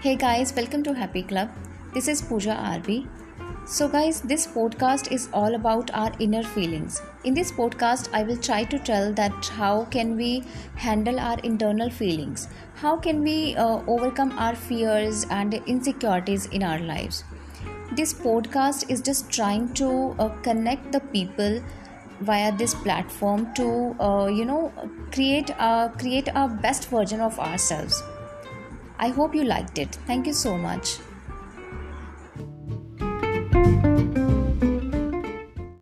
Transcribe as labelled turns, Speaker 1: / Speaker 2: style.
Speaker 1: Hey guys, welcome to Happy Club. This is Pooja RB. So, guys, this podcast is all about our inner feelings. In this podcast, I will try to tell that how can we handle our internal feelings, how can we uh, overcome our fears and insecurities in our lives. This podcast is just trying to uh, connect the people via this platform to uh, you know create a create a best version of ourselves I hope you liked it. Thank you so much.